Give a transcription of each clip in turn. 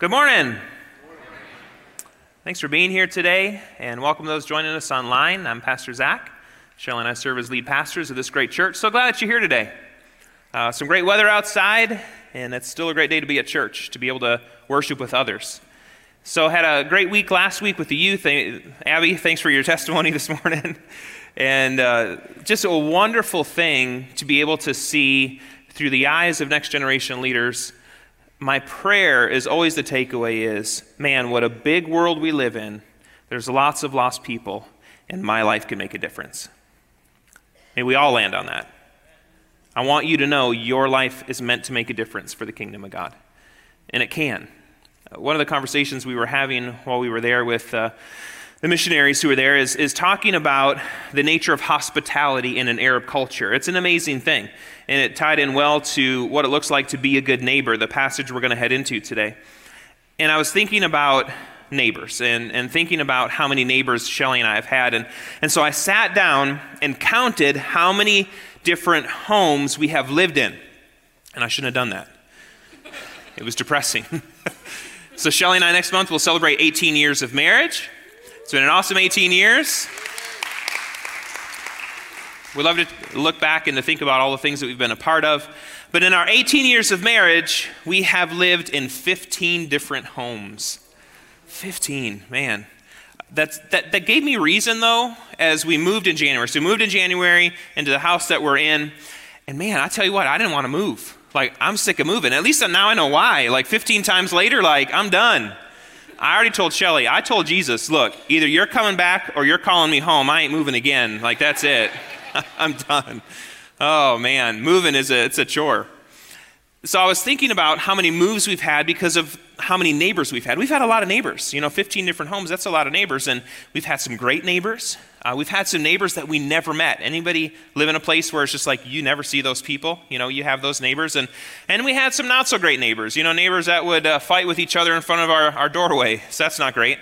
Good morning. Thanks for being here today, and welcome those joining us online. I'm Pastor Zach. Shelley and I serve as lead pastors of this great church. So glad that you're here today. Uh, some great weather outside, and it's still a great day to be at church, to be able to worship with others. So, had a great week last week with the youth. Abby, thanks for your testimony this morning. and uh, just a wonderful thing to be able to see through the eyes of next generation leaders my prayer is always the takeaway is man, what a big world we live in. There's lots of lost people, and my life can make a difference. May we all land on that. I want you to know your life is meant to make a difference for the kingdom of God, and it can. One of the conversations we were having while we were there with uh, the missionaries who were there is, is talking about the nature of hospitality in an Arab culture. It's an amazing thing and it tied in well to what it looks like to be a good neighbor, the passage we're going to head into today. And I was thinking about neighbors and, and thinking about how many neighbors Shelly and I have had. And, and so I sat down and counted how many different homes we have lived in. And I shouldn't have done that. It was depressing. so Shelly and I next month will celebrate 18 years of marriage. It's been an awesome 18 years. We love to look back and to think about all the things that we've been a part of. But in our 18 years of marriage, we have lived in 15 different homes. 15, man. That's, that, that gave me reason, though, as we moved in January. So we moved in January into the house that we're in. And man, I tell you what, I didn't want to move. Like, I'm sick of moving. At least now I know why. Like, 15 times later, like, I'm done. I already told Shelly, I told Jesus, look, either you're coming back or you're calling me home. I ain't moving again. Like, that's it. I'm done. Oh man, moving is a it's a chore. So I was thinking about how many moves we've had because of how many neighbors we've had. We've had a lot of neighbors. You know, 15 different homes. That's a lot of neighbors, and we've had some great neighbors. Uh, we've had some neighbors that we never met. Anybody live in a place where it's just like you never see those people? You know, you have those neighbors, and and we had some not so great neighbors. You know, neighbors that would uh, fight with each other in front of our, our doorway. So that's not great.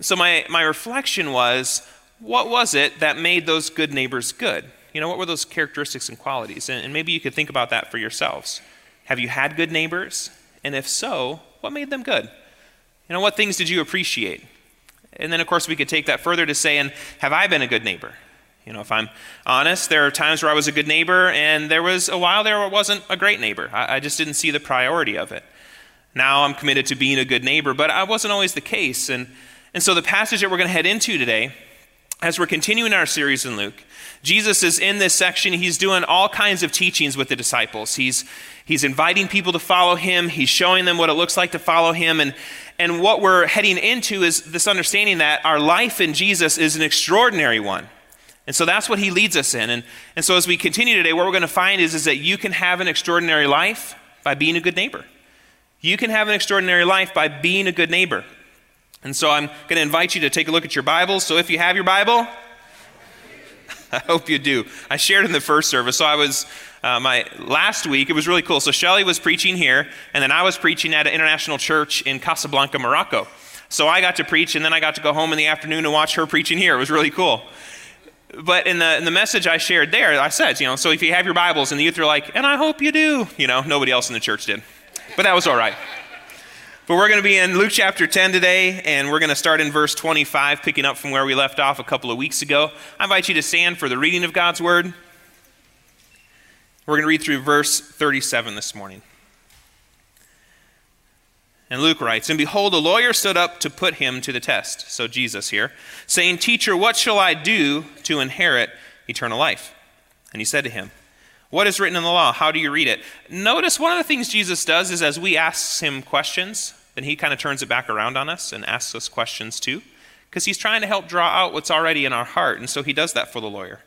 So my my reflection was what was it that made those good neighbors good? You know, what were those characteristics and qualities? And, and maybe you could think about that for yourselves. Have you had good neighbors? And if so, what made them good? You know, what things did you appreciate? And then, of course, we could take that further to say, and have I been a good neighbor? You know, if I'm honest, there are times where I was a good neighbor, and there was a while there where I wasn't a great neighbor. I, I just didn't see the priority of it. Now I'm committed to being a good neighbor, but I wasn't always the case. And, and so the passage that we're going to head into today as we're continuing our series in Luke, Jesus is in this section. He's doing all kinds of teachings with the disciples. He's, he's inviting people to follow him, he's showing them what it looks like to follow him. And, and what we're heading into is this understanding that our life in Jesus is an extraordinary one. And so that's what he leads us in. And, and so as we continue today, what we're going to find is, is that you can have an extraordinary life by being a good neighbor. You can have an extraordinary life by being a good neighbor. And so I'm going to invite you to take a look at your Bibles. So if you have your Bible, I hope you do. I shared in the first service. So I was, uh, my last week, it was really cool. So Shelly was preaching here, and then I was preaching at an international church in Casablanca, Morocco. So I got to preach, and then I got to go home in the afternoon and watch her preaching here. It was really cool. But in the, in the message I shared there, I said, you know, so if you have your Bibles, and the youth are like, and I hope you do, you know, nobody else in the church did. But that was all right. But we're going to be in Luke chapter 10 today, and we're going to start in verse 25, picking up from where we left off a couple of weeks ago. I invite you to stand for the reading of God's word. We're going to read through verse 37 this morning. And Luke writes, And behold, a lawyer stood up to put him to the test, so Jesus here, saying, Teacher, what shall I do to inherit eternal life? And he said to him, what is written in the law? How do you read it? Notice one of the things Jesus does is as we ask him questions, then he kind of turns it back around on us and asks us questions too, because he's trying to help draw out what's already in our heart. And so he does that for the lawyer.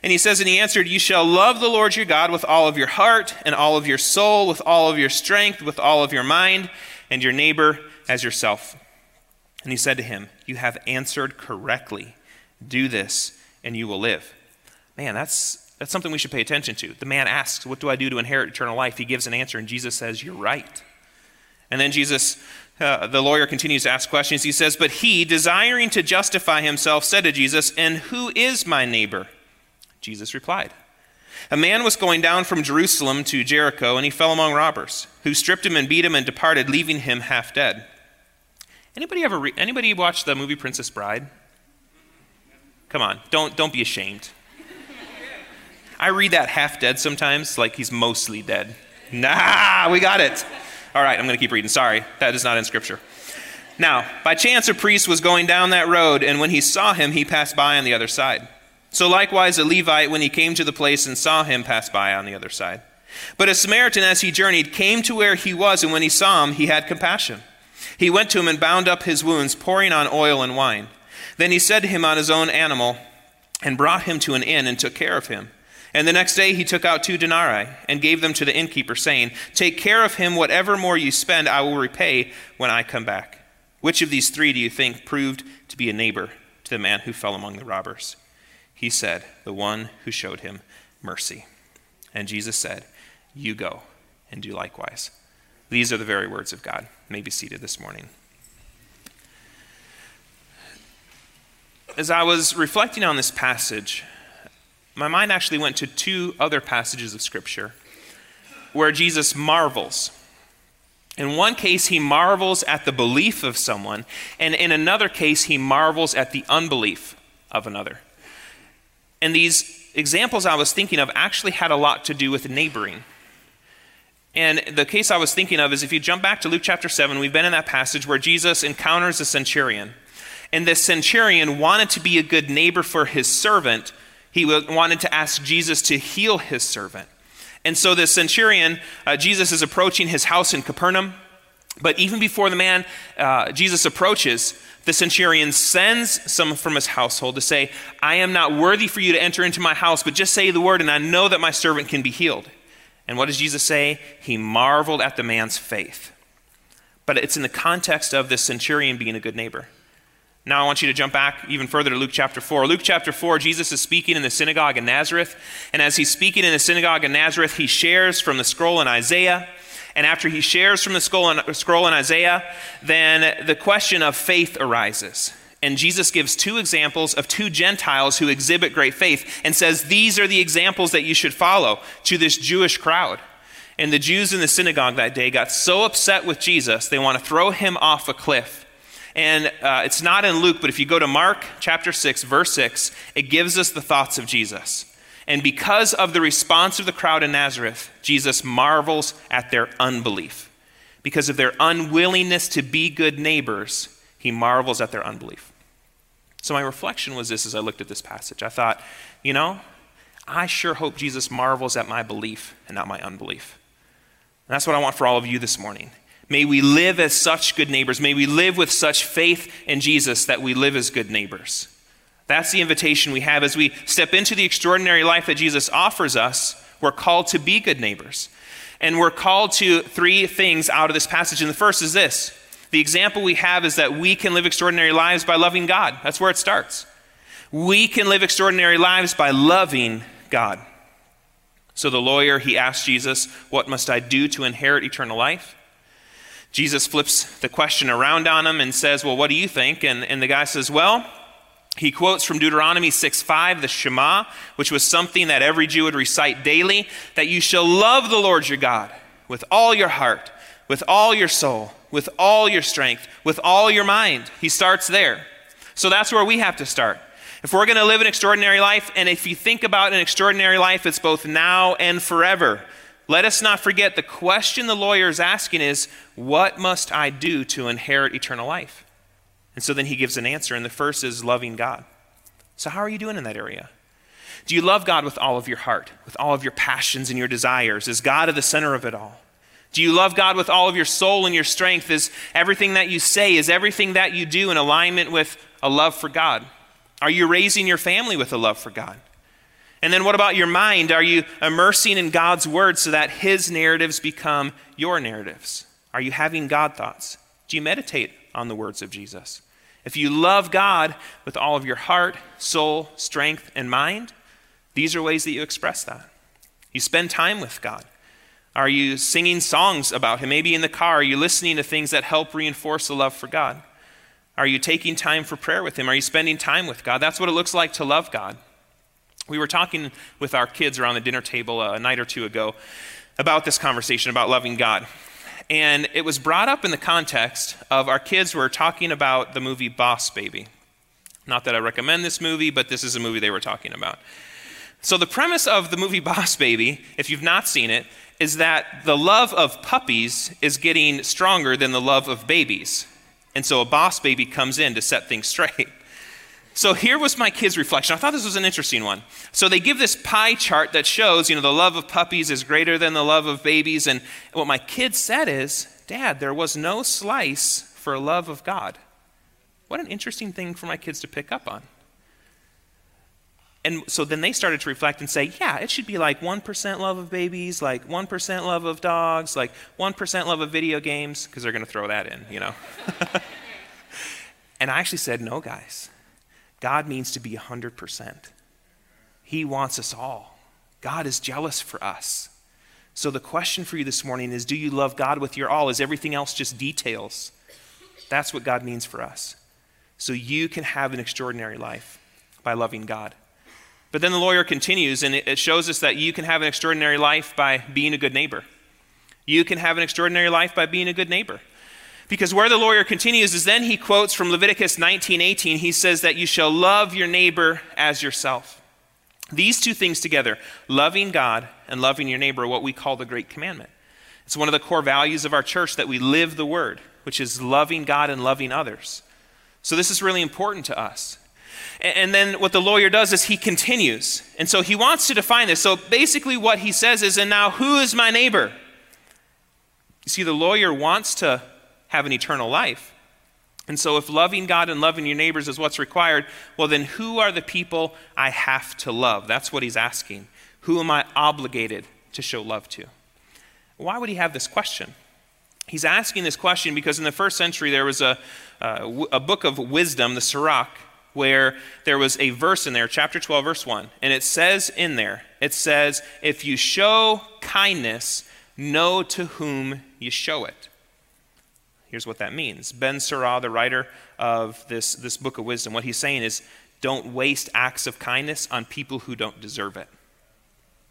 And he says, And he answered, You shall love the Lord your God with all of your heart, and all of your soul, with all of your strength, with all of your mind, and your neighbor as yourself. And he said to him, You have answered correctly. Do this, and you will live. Man, that's that's something we should pay attention to. The man asks, What do I do to inherit eternal life? He gives an answer, and Jesus says, You're right. And then Jesus, uh, the lawyer continues to ask questions. He says, But he, desiring to justify himself, said to Jesus, And who is my neighbor? Jesus replied, A man was going down from Jerusalem to Jericho, and he fell among robbers, who stripped him and beat him and departed, leaving him half dead. Anybody ever re- anybody watch the movie Princess Bride? Come on, don't don't be ashamed. I read that half dead sometimes, like he's mostly dead. Nah, we got it. All right, I'm going to keep reading. Sorry, that is not in Scripture. Now, by chance, a priest was going down that road, and when he saw him, he passed by on the other side. So likewise, a Levite, when he came to the place and saw him, passed by on the other side. But a Samaritan, as he journeyed, came to where he was, and when he saw him, he had compassion. He went to him and bound up his wounds, pouring on oil and wine. Then he said to him on his own animal, and brought him to an inn, and took care of him. And the next day he took out two denarii, and gave them to the innkeeper, saying, Take care of him, whatever more you spend, I will repay when I come back. Which of these three do you think proved to be a neighbor to the man who fell among the robbers? He said, The one who showed him mercy. And Jesus said, You go and do likewise. These are the very words of God. You may be seated this morning. As I was reflecting on this passage, my mind actually went to two other passages of Scripture where Jesus marvels. In one case, he marvels at the belief of someone, and in another case, he marvels at the unbelief of another. And these examples I was thinking of actually had a lot to do with neighboring. And the case I was thinking of is if you jump back to Luke chapter 7, we've been in that passage where Jesus encounters a centurion. And this centurion wanted to be a good neighbor for his servant. He wanted to ask Jesus to heal his servant. And so this centurion, uh, Jesus is approaching his house in Capernaum. But even before the man, uh, Jesus approaches, the centurion sends some from his household to say, I am not worthy for you to enter into my house, but just say the word, and I know that my servant can be healed. And what does Jesus say? He marveled at the man's faith. But it's in the context of this centurion being a good neighbor. Now I want you to jump back even further to Luke chapter 4. Luke chapter 4, Jesus is speaking in the synagogue in Nazareth. And as he's speaking in the synagogue in Nazareth, he shares from the scroll in Isaiah. And after he shares from the scroll in, Isaiah, then the question of faith arises. And Jesus gives two examples of two Gentiles who exhibit great faith and says, These are the examples that you should follow to this Jewish crowd. And the Jews in the synagogue that day got so upset with Jesus, they want to throw him off a cliff. And uh, it's not in Luke, but if you go to Mark chapter 6, verse 6, it gives us the thoughts of Jesus. And because of the response of the crowd in Nazareth, Jesus marvels at their unbelief. Because of their unwillingness to be good neighbors, he marvels at their unbelief. So, my reflection was this as I looked at this passage. I thought, you know, I sure hope Jesus marvels at my belief and not my unbelief. And that's what I want for all of you this morning. May we live as such good neighbors. May we live with such faith in Jesus that we live as good neighbors. That's the invitation we have as we step into the extraordinary life that Jesus offers us. We're called to be good neighbors. And we're called to three things out of this passage. And the first is this the example we have is that we can live extraordinary lives by loving God. That's where it starts. We can live extraordinary lives by loving God. So the lawyer, he asked Jesus, What must I do to inherit eternal life? Jesus flips the question around on him and says, Well, what do you think? And, and the guy says, Well, he quotes from Deuteronomy 6 5, the Shema, which was something that every Jew would recite daily, that you shall love the Lord your God with all your heart, with all your soul, with all your strength, with all your mind. He starts there. So that's where we have to start. If we're going to live an extraordinary life, and if you think about an extraordinary life, it's both now and forever. Let us not forget the question the lawyer is asking is, What must I do to inherit eternal life? And so then he gives an answer, and the first is loving God. So, how are you doing in that area? Do you love God with all of your heart, with all of your passions and your desires? Is God at the center of it all? Do you love God with all of your soul and your strength? Is everything that you say, is everything that you do in alignment with a love for God? Are you raising your family with a love for God? And then what about your mind? Are you immersing in God's word so that his narratives become your narratives? Are you having God thoughts? Do you meditate on the words of Jesus? If you love God with all of your heart, soul, strength, and mind, these are ways that you express that. You spend time with God. Are you singing songs about Him? Maybe in the car, are you listening to things that help reinforce the love for God? Are you taking time for prayer with Him? Are you spending time with God? That's what it looks like to love God. We were talking with our kids around the dinner table a night or two ago about this conversation about loving God. And it was brought up in the context of our kids were talking about the movie Boss Baby. Not that I recommend this movie, but this is a movie they were talking about. So, the premise of the movie Boss Baby, if you've not seen it, is that the love of puppies is getting stronger than the love of babies. And so a boss baby comes in to set things straight. So here was my kid's reflection. I thought this was an interesting one. So they give this pie chart that shows, you know, the love of puppies is greater than the love of babies. And what my kid said is, Dad, there was no slice for love of God. What an interesting thing for my kids to pick up on. And so then they started to reflect and say, yeah, it should be like 1% love of babies, like 1% love of dogs, like 1% love of video games, because they're going to throw that in, you know. and I actually said, no, guys. God means to be 100%. He wants us all. God is jealous for us. So the question for you this morning is do you love God with your all? Is everything else just details? That's what God means for us. So you can have an extraordinary life by loving God. But then the lawyer continues, and it shows us that you can have an extraordinary life by being a good neighbor. You can have an extraordinary life by being a good neighbor. Because where the lawyer continues is then he quotes from Leviticus 19:18. He says that you shall love your neighbor as yourself. These two things together, loving God and loving your neighbor, are what we call the great commandment. It's one of the core values of our church that we live the word, which is loving God and loving others. So this is really important to us. And then what the lawyer does is he continues. And so he wants to define this. So basically, what he says is, and now who is my neighbor? You see, the lawyer wants to have an eternal life. And so, if loving God and loving your neighbors is what's required, well, then who are the people I have to love? That's what he's asking. Who am I obligated to show love to? Why would he have this question? He's asking this question because in the first century there was a, uh, a book of wisdom, the Sirach, where there was a verse in there, chapter 12, verse 1. And it says in there, it says, If you show kindness, know to whom you show it. Here's what that means. Ben Sira, the writer of this, this book of wisdom, what he's saying is don't waste acts of kindness on people who don't deserve it.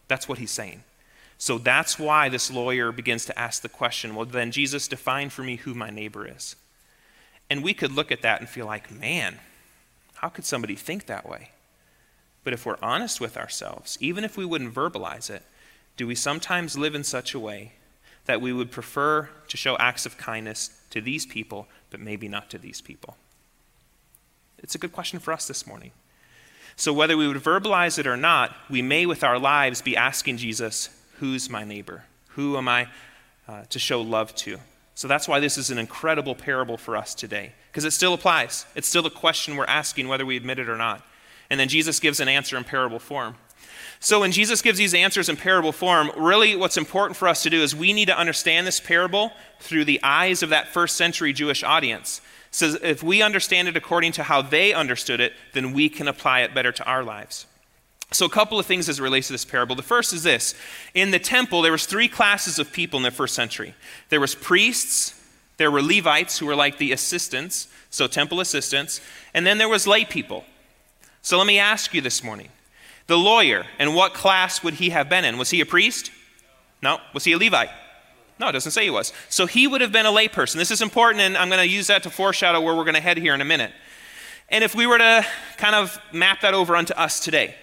That's what he's saying. So that's why this lawyer begins to ask the question well, then, Jesus, define for me who my neighbor is. And we could look at that and feel like, man, how could somebody think that way? But if we're honest with ourselves, even if we wouldn't verbalize it, do we sometimes live in such a way that we would prefer to show acts of kindness to these people, but maybe not to these people? It's a good question for us this morning. So, whether we would verbalize it or not, we may with our lives be asking Jesus, Who's my neighbor? Who am I uh, to show love to? So that's why this is an incredible parable for us today, because it still applies. It's still a question we're asking whether we admit it or not. And then Jesus gives an answer in parable form. So when Jesus gives these answers in parable form, really what's important for us to do is we need to understand this parable through the eyes of that first century Jewish audience. So if we understand it according to how they understood it, then we can apply it better to our lives. So a couple of things as it relates to this parable. The first is this. In the temple, there was three classes of people in the first century. There was priests, there were Levites who were like the assistants, so temple assistants, and then there was lay people. So let me ask you this morning. The lawyer, and what class would he have been in? Was he a priest? No. Was he a Levite? No, it doesn't say he was. So he would have been a layperson. This is important, and I'm going to use that to foreshadow where we're going to head here in a minute. And if we were to kind of map that over onto us today,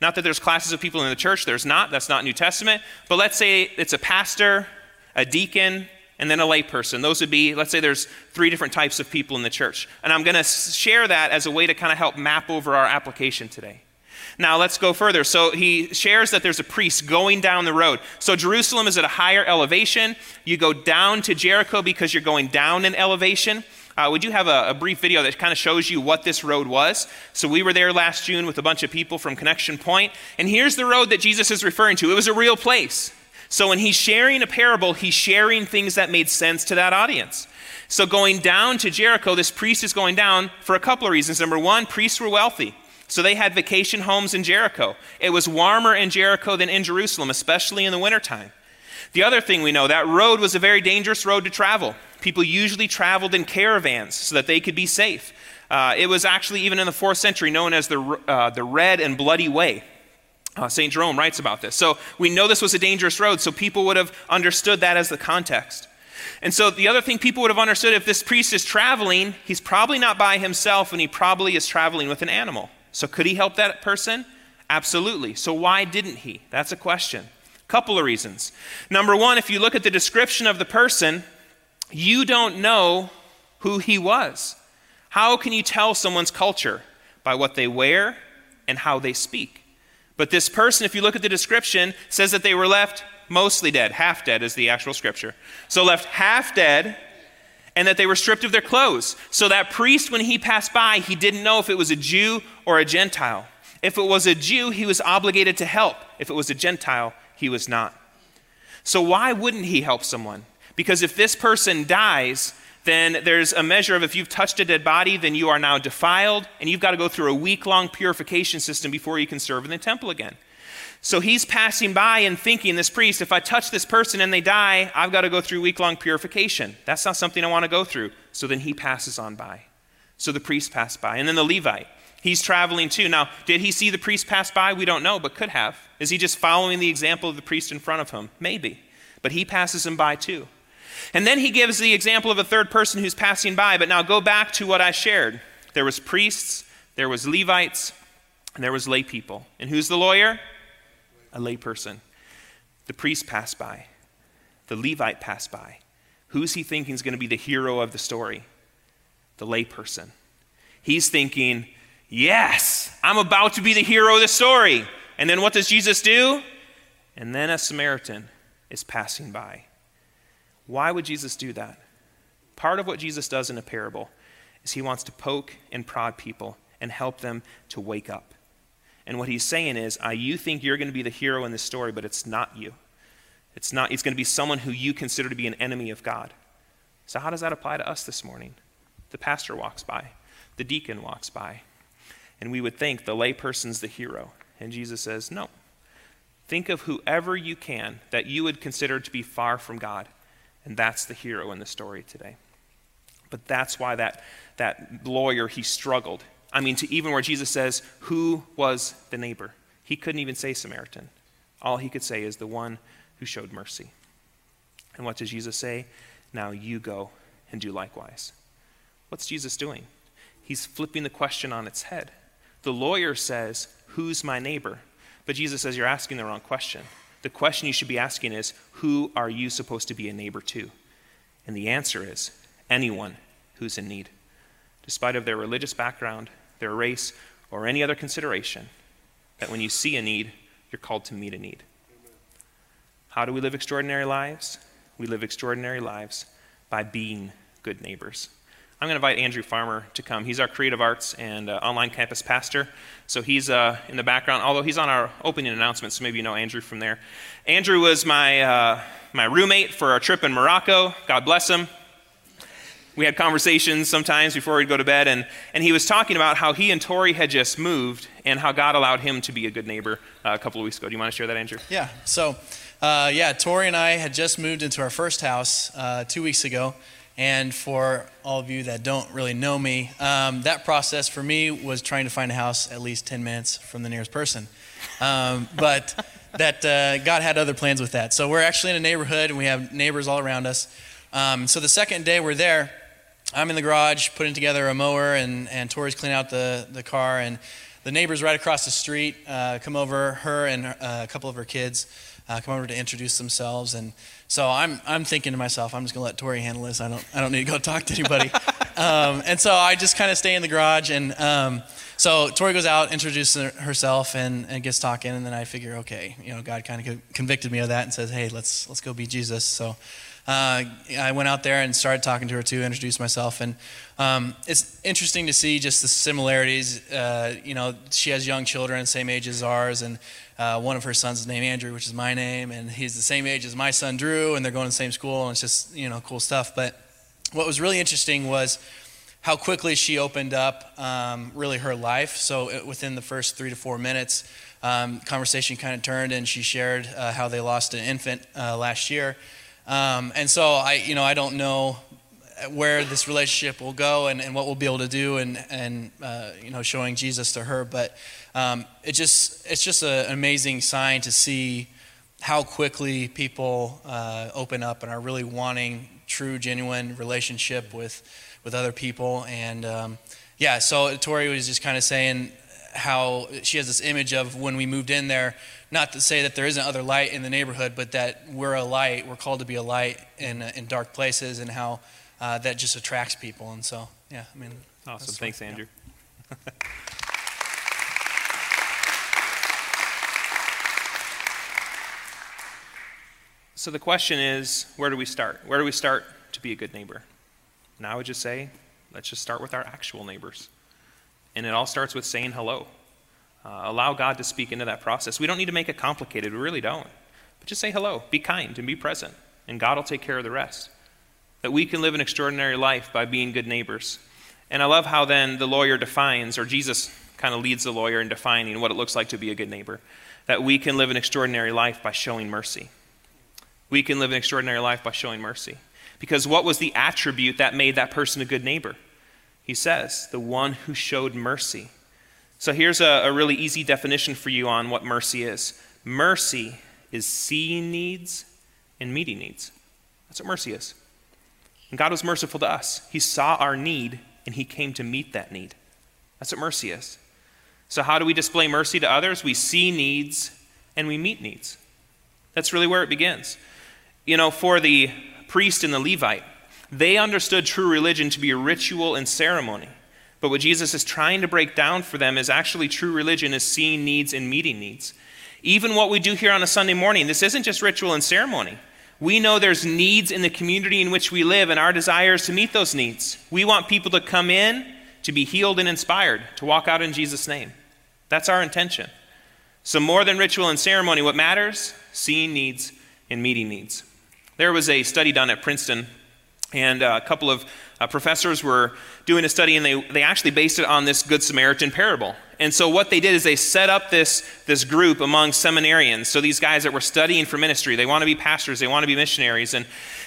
not that there's classes of people in the church, there's not. That's not New Testament. But let's say it's a pastor, a deacon, and then a layperson. Those would be, let's say there's three different types of people in the church. And I'm going to share that as a way to kind of help map over our application today. Now let's go further. So he shares that there's a priest going down the road. So Jerusalem is at a higher elevation. You go down to Jericho because you're going down in elevation. Uh, we do have a, a brief video that kind of shows you what this road was. So we were there last June with a bunch of people from Connection Point, and here's the road that Jesus is referring to. It was a real place. So when he's sharing a parable, he's sharing things that made sense to that audience. So going down to Jericho, this priest is going down for a couple of reasons. Number one, priests were wealthy. So they had vacation homes in Jericho. It was warmer in Jericho than in Jerusalem, especially in the wintertime. The other thing we know, that road was a very dangerous road to travel. People usually traveled in caravans so that they could be safe. Uh, it was actually, even in the fourth century, known as the, uh, the Red and Bloody Way. Uh, St. Jerome writes about this. So we know this was a dangerous road, so people would have understood that as the context. And so the other thing people would have understood if this priest is traveling, he's probably not by himself and he probably is traveling with an animal. So could he help that person? Absolutely. So why didn't he? That's a question. Couple of reasons. Number one, if you look at the description of the person, you don't know who he was. How can you tell someone's culture? By what they wear and how they speak. But this person, if you look at the description, says that they were left mostly dead. Half dead is the actual scripture. So left half dead, and that they were stripped of their clothes. So that priest, when he passed by, he didn't know if it was a Jew or a Gentile. If it was a Jew, he was obligated to help. If it was a Gentile, he was not. So why wouldn't he help someone? Because if this person dies, then there's a measure of if you've touched a dead body, then you are now defiled, and you've got to go through a week long purification system before you can serve in the temple again. So he's passing by and thinking, this priest, if I touch this person and they die, I've got to go through week long purification. That's not something I want to go through. So then he passes on by. So the priest passed by. And then the Levite, he's traveling too. Now, did he see the priest pass by? We don't know, but could have. Is he just following the example of the priest in front of him? Maybe. But he passes him by too. And then he gives the example of a third person who's passing by. But now go back to what I shared. There was priests, there was Levites, and there was lay people. And who's the lawyer? A layperson. The priest passed by. The Levite passed by. Who's he thinking is going to be the hero of the story? The layperson. He's thinking, yes, I'm about to be the hero of the story. And then what does Jesus do? And then a Samaritan is passing by. Why would Jesus do that? Part of what Jesus does in a parable is he wants to poke and prod people and help them to wake up. And what he's saying is, uh, you think you're going to be the hero in this story, but it's not you. It's not. It's going to be someone who you consider to be an enemy of God. So how does that apply to us this morning? The pastor walks by, the deacon walks by, and we would think the layperson's the hero. And Jesus says, no. Think of whoever you can that you would consider to be far from God and that's the hero in the story today. But that's why that, that lawyer, he struggled. I mean, to even where Jesus says, Who was the neighbor? He couldn't even say Samaritan. All he could say is the one who showed mercy. And what does Jesus say? Now you go and do likewise. What's Jesus doing? He's flipping the question on its head. The lawyer says, Who's my neighbor? But Jesus says, You're asking the wrong question. The question you should be asking is who are you supposed to be a neighbor to? And the answer is anyone who's in need. Despite of their religious background, their race, or any other consideration, that when you see a need, you're called to meet a need. How do we live extraordinary lives? We live extraordinary lives by being good neighbors. I'm going to invite Andrew Farmer to come. He's our creative arts and uh, online campus pastor. So he's uh, in the background, although he's on our opening announcement, so maybe you know Andrew from there. Andrew was my, uh, my roommate for our trip in Morocco. God bless him. We had conversations sometimes before we'd go to bed, and, and he was talking about how he and Tori had just moved and how God allowed him to be a good neighbor uh, a couple of weeks ago. Do you want to share that, Andrew? Yeah. So, uh, yeah, Tori and I had just moved into our first house uh, two weeks ago. And for all of you that don't really know me, um, that process for me was trying to find a house at least 10 minutes from the nearest person. Um, but that uh, God had other plans with that. So we're actually in a neighborhood and we have neighbors all around us. Um, so the second day we're there, I'm in the garage putting together a mower and, and Tori's cleaning out the, the car. And the neighbors right across the street uh, come over, her and uh, a couple of her kids uh, come over to introduce themselves. And so I'm, I'm thinking to myself, I'm just going to let Tori handle this. I don't, I don't need to go talk to anybody. um, and so I just kind of stay in the garage. And um, so Tori goes out, introduces herself, and, and gets talking. And then I figure, okay, you know, God kind of convicted me of that and says, hey, let's, let's go be Jesus. So uh, I went out there and started talking to her too, introduced myself, and um, it's interesting to see just the similarities. Uh, you know, she has young children, same age as ours, and uh, one of her sons is named Andrew, which is my name, and he's the same age as my son Drew, and they're going to the same school, and it's just you know cool stuff. But what was really interesting was how quickly she opened up um, really her life. So it, within the first three to four minutes, um, conversation kind of turned, and she shared uh, how they lost an infant uh, last year. Um, and so I, you know, I don't know where this relationship will go and, and what we'll be able to do and, and uh, you know, showing Jesus to her. But um, it just, it's just a, an amazing sign to see how quickly people uh, open up and are really wanting true, genuine relationship with, with other people. And um, yeah, so Tori was just kind of saying how she has this image of when we moved in there, not to say that there isn't other light in the neighborhood, but that we're a light, we're called to be a light in, in dark places, and how uh, that just attracts people. And so, yeah, I mean, awesome. Thanks, Andrew. Yeah. so the question is where do we start? Where do we start to be a good neighbor? And I would just say, let's just start with our actual neighbors. And it all starts with saying hello. Uh, allow God to speak into that process. We don't need to make it complicated, we really don't. But just say hello, be kind, and be present, and God will take care of the rest that we can live an extraordinary life by being good neighbors. And I love how then the lawyer defines, or Jesus kind of leads the lawyer in defining what it looks like to be a good neighbor. That we can live an extraordinary life by showing mercy. We can live an extraordinary life by showing mercy. Because what was the attribute that made that person a good neighbor? He says, the one who showed mercy. So here's a, a really easy definition for you on what mercy is mercy is seeing needs and meeting needs. That's what mercy is. And God was merciful to us. He saw our need and He came to meet that need. That's what mercy is. So, how do we display mercy to others? We see needs and we meet needs. That's really where it begins. You know, for the priest and the Levite, they understood true religion to be a ritual and ceremony. But what Jesus is trying to break down for them is actually true religion is seeing needs and meeting needs. Even what we do here on a Sunday morning, this isn't just ritual and ceremony. We know there's needs in the community in which we live, and our desire is to meet those needs. We want people to come in to be healed and inspired, to walk out in Jesus' name. That's our intention. So, more than ritual and ceremony, what matters? Seeing needs and meeting needs. There was a study done at Princeton, and a couple of uh, professors were doing a study, and they, they actually based it on this Good Samaritan parable. And so what they did is they set up this, this group among seminarians. So these guys that were studying for ministry, they want to be pastors, they want to be missionaries. And,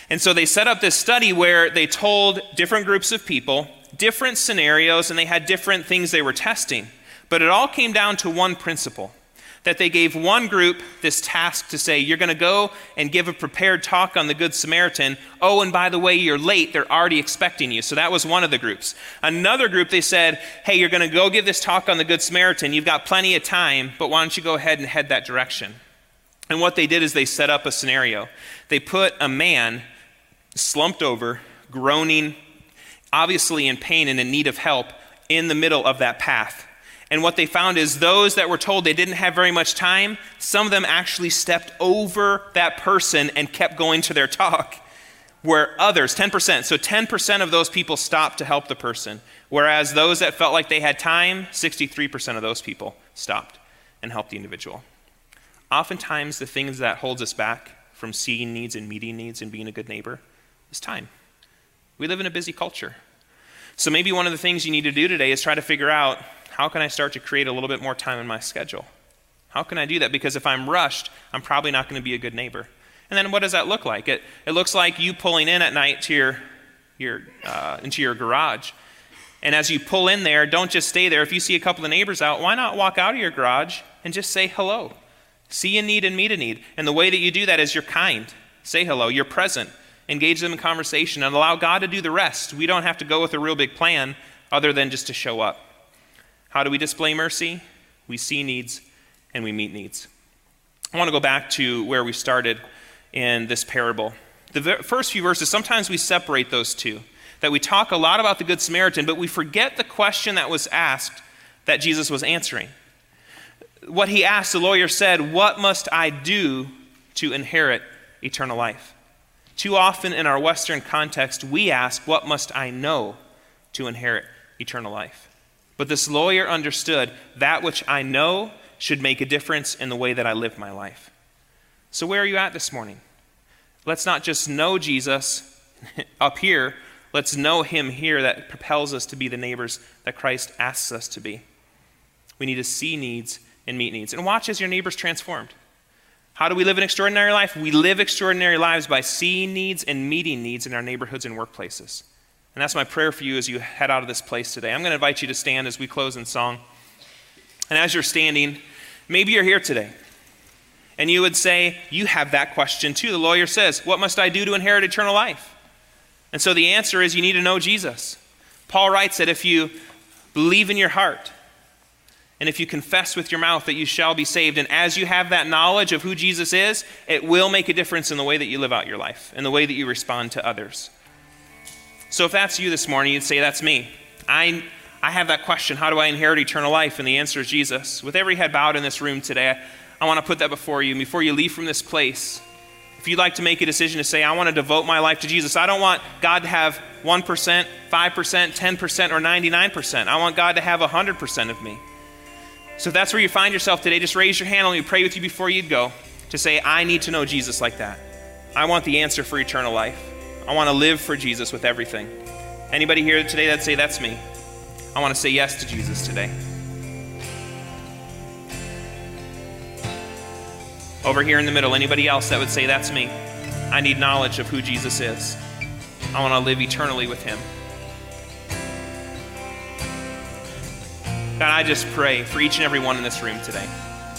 and so they set up this study where they told different groups of people different scenarios, and they had different things they were testing. But it all came down to one principle that they gave one group this task to say, You're going to go and give a prepared talk on the Good Samaritan. Oh, and by the way, you're late. They're already expecting you. So that was one of the groups. Another group, they said, Hey, you're going to go give this talk on the Good Samaritan. You've got plenty of time, but why don't you go ahead and head that direction? And what they did is they set up a scenario. They put a man slumped over, groaning, obviously in pain and in need of help, in the middle of that path. And what they found is those that were told they didn't have very much time, some of them actually stepped over that person and kept going to their talk. Where others, 10%, so 10% of those people stopped to help the person. Whereas those that felt like they had time, 63% of those people stopped and helped the individual. Oftentimes, the things that holds us back from seeing needs and meeting needs and being a good neighbor is time. We live in a busy culture. So maybe one of the things you need to do today is try to figure out how can I start to create a little bit more time in my schedule? How can I do that? Because if I'm rushed, I'm probably not going to be a good neighbor. And then what does that look like? It, it looks like you pulling in at night to your, your, uh, into your garage. And as you pull in there, don't just stay there. If you see a couple of neighbors out, why not walk out of your garage and just say hello? See a need and meet a need. And the way that you do that is you're kind. Say hello, you're present. Engage them in conversation and allow God to do the rest. We don't have to go with a real big plan other than just to show up. How do we display mercy? We see needs and we meet needs. I want to go back to where we started in this parable. The first few verses, sometimes we separate those two. That we talk a lot about the Good Samaritan, but we forget the question that was asked that Jesus was answering. What he asked, the lawyer said, What must I do to inherit eternal life? Too often in our Western context, we ask, What must I know to inherit eternal life? But this lawyer understood that which I know should make a difference in the way that I live my life. So, where are you at this morning? Let's not just know Jesus up here, let's know him here that propels us to be the neighbors that Christ asks us to be. We need to see needs and meet needs. And watch as your neighbors transformed. How do we live an extraordinary life? We live extraordinary lives by seeing needs and meeting needs in our neighborhoods and workplaces. And that's my prayer for you as you head out of this place today. I'm going to invite you to stand as we close in song. And as you're standing, maybe you're here today. And you would say, You have that question too. The lawyer says, What must I do to inherit eternal life? And so the answer is you need to know Jesus. Paul writes that if you believe in your heart and if you confess with your mouth that you shall be saved, and as you have that knowledge of who Jesus is, it will make a difference in the way that you live out your life, in the way that you respond to others. So if that's you this morning, you'd say, That's me. I, I have that question How do I inherit eternal life? And the answer is Jesus. With every head bowed in this room today, I, want to put that before you. Before you leave from this place, if you'd like to make a decision to say, I want to devote my life to Jesus, I don't want God to have 1%, 5%, 10%, or 99%. I want God to have 100% of me. So if that's where you find yourself today, just raise your hand and me pray with you before you'd go to say, I need to know Jesus like that. I want the answer for eternal life. I want to live for Jesus with everything. Anybody here today that say, That's me? I want to say yes to Jesus today. Over here in the middle, anybody else that would say, That's me? I need knowledge of who Jesus is. I want to live eternally with him. God, I just pray for each and every one in this room today.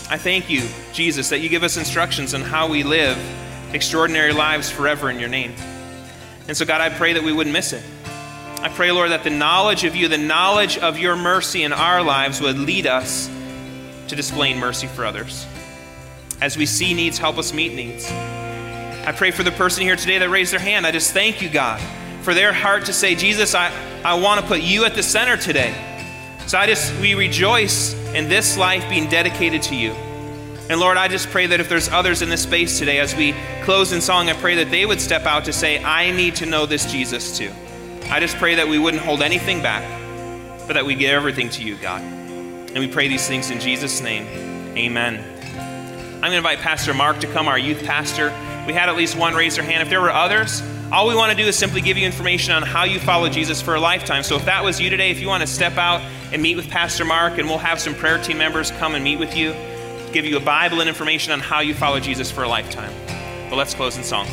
I thank you, Jesus, that you give us instructions on how we live extraordinary lives forever in your name. And so, God, I pray that we wouldn't miss it. I pray, Lord, that the knowledge of you, the knowledge of your mercy in our lives would lead us to displaying mercy for others. As we see needs, help us meet needs. I pray for the person here today that raised their hand. I just thank you, God, for their heart to say, Jesus, I, I want to put you at the center today. So I just, we rejoice in this life being dedicated to you. And Lord, I just pray that if there's others in this space today, as we close in song, I pray that they would step out to say, I need to know this Jesus too. I just pray that we wouldn't hold anything back, but that we give everything to you, God. And we pray these things in Jesus' name. Amen. I'm going to invite Pastor Mark to come, our youth pastor. We had at least one raise their hand. If there were others, all we want to do is simply give you information on how you follow Jesus for a lifetime. So if that was you today, if you want to step out and meet with Pastor Mark, and we'll have some prayer team members come and meet with you give you a Bible and information on how you follow Jesus for a lifetime. But let's close in song.